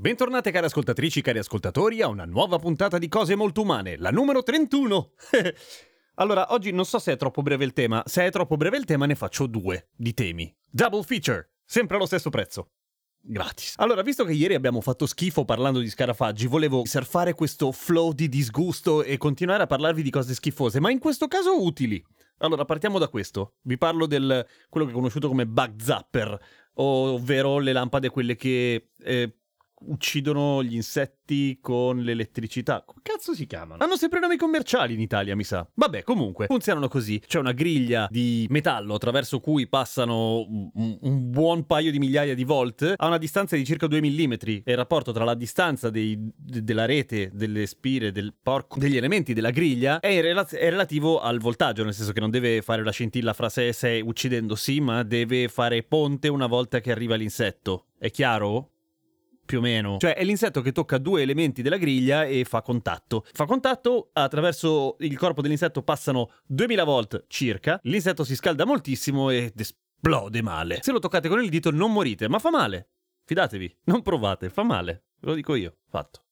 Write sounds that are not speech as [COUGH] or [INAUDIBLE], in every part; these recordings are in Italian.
Bentornate cari ascoltatrici, cari ascoltatori, a una nuova puntata di Cose Molto Umane, la numero 31. [LAUGHS] allora, oggi non so se è troppo breve il tema, se è troppo breve il tema ne faccio due di temi. Double feature, sempre allo stesso prezzo. Gratis. Allora, visto che ieri abbiamo fatto schifo parlando di scarafaggi, volevo surfare questo flow di disgusto e continuare a parlarvi di cose schifose, ma in questo caso utili. Allora, partiamo da questo. Vi parlo del quello che è conosciuto come bug zapper, ovvero le lampade quelle che eh, uccidono gli insetti con l'elettricità. Come cazzo si chiamano? Hanno sempre nomi commerciali in Italia, mi sa. Vabbè, comunque, funzionano così. C'è una griglia di metallo attraverso cui passano un, un buon paio di migliaia di volt a una distanza di circa 2 mm. E il rapporto tra la distanza dei, de, della rete, delle spire, del porco, degli elementi della griglia è, relaz- è, relativo al voltaggio, nel senso che non deve fare la scintilla fra sé e sé uccidendo sì, ma deve fare ponte una volta che arriva l'insetto. È chiaro? Più o meno. Cioè è l'insetto che tocca due elementi della griglia e fa contatto. Fa contatto attraverso il corpo dell'insetto passano 2000 volt circa, l'insetto si scalda moltissimo ed esplode male. Se lo toccate con il dito non morite, ma fa male. Fidatevi, non provate, fa male. Ve lo dico io, fatto.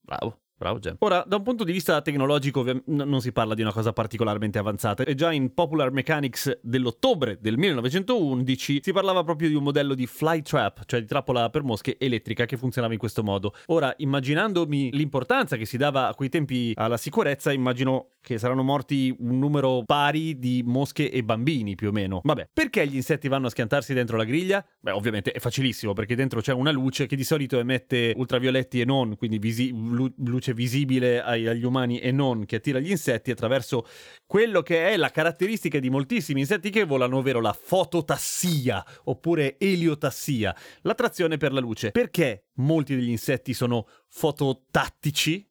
Bravo. Bravo Gem. Ora, da un punto di vista tecnologico non si parla di una cosa particolarmente avanzata e già in Popular Mechanics dell'ottobre del 1911 si parlava proprio di un modello di fly trap, cioè di trappola per mosche elettrica che funzionava in questo modo. Ora, immaginandomi l'importanza che si dava a quei tempi alla sicurezza, immagino che saranno morti un numero pari di mosche e bambini più o meno. Vabbè, perché gli insetti vanno a schiantarsi dentro la griglia? Beh, ovviamente è facilissimo perché dentro c'è una luce che di solito emette ultravioletti e non, quindi visi- luce luce visibile ai, agli umani e non che attira gli insetti attraverso quello che è la caratteristica di moltissimi insetti che volano, ovvero la fototassia oppure eliotassia, l'attrazione per la luce. Perché molti degli insetti sono fototattici?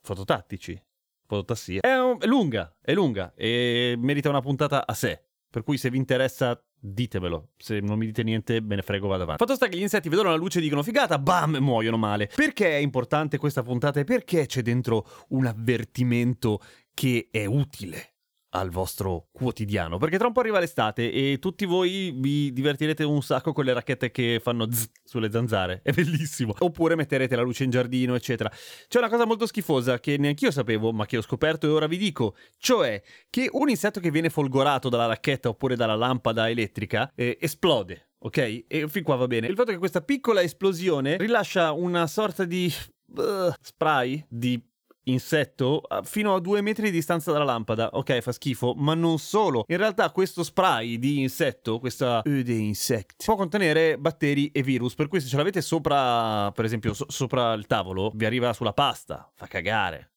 Fototattici? Fototassia. È, è lunga, è lunga e merita una puntata a sé. Per cui se vi interessa ditemelo. Se non mi dite niente, me ne frego, vado avanti. Fatto sta che gli insetti vedono la luce e dicono figata, bam, muoiono male. Perché è importante questa puntata e perché c'è dentro un avvertimento che è utile? Al vostro quotidiano, perché tra un po' arriva l'estate e tutti voi vi divertirete un sacco con le racchette che fanno zzz sulle zanzare, è bellissimo. Oppure metterete la luce in giardino, eccetera. C'è una cosa molto schifosa che neanch'io sapevo, ma che ho scoperto e ora vi dico, cioè che un insetto che viene folgorato dalla racchetta oppure dalla lampada elettrica eh, esplode. Ok? E fin qua va bene. Il fatto è che questa piccola esplosione rilascia una sorta di uh, spray di insetto fino a due metri di distanza dalla lampada. Ok, fa schifo, ma non solo. In realtà questo spray di insetto, questa Öde Insect, può contenere batteri e virus, per cui se ce l'avete sopra, per esempio, so- sopra il tavolo, vi arriva sulla pasta, fa cagare.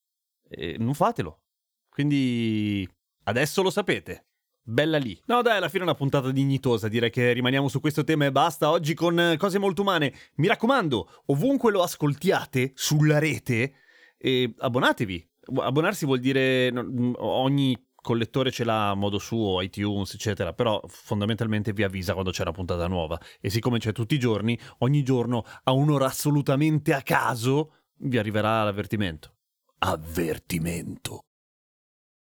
E non fatelo. Quindi adesso lo sapete. Bella lì. No, dai, alla fine è una puntata dignitosa. Direi che rimaniamo su questo tema e basta. Oggi con cose molto umane. Mi raccomando, ovunque lo ascoltiate sulla rete, e abbonatevi. Abbonarsi vuol dire ogni collettore ce l'ha a modo suo, iTunes, eccetera, però fondamentalmente vi avvisa quando c'è una puntata nuova. E siccome c'è tutti i giorni, ogni giorno a un'ora assolutamente a caso vi arriverà l'avvertimento. Avvertimento.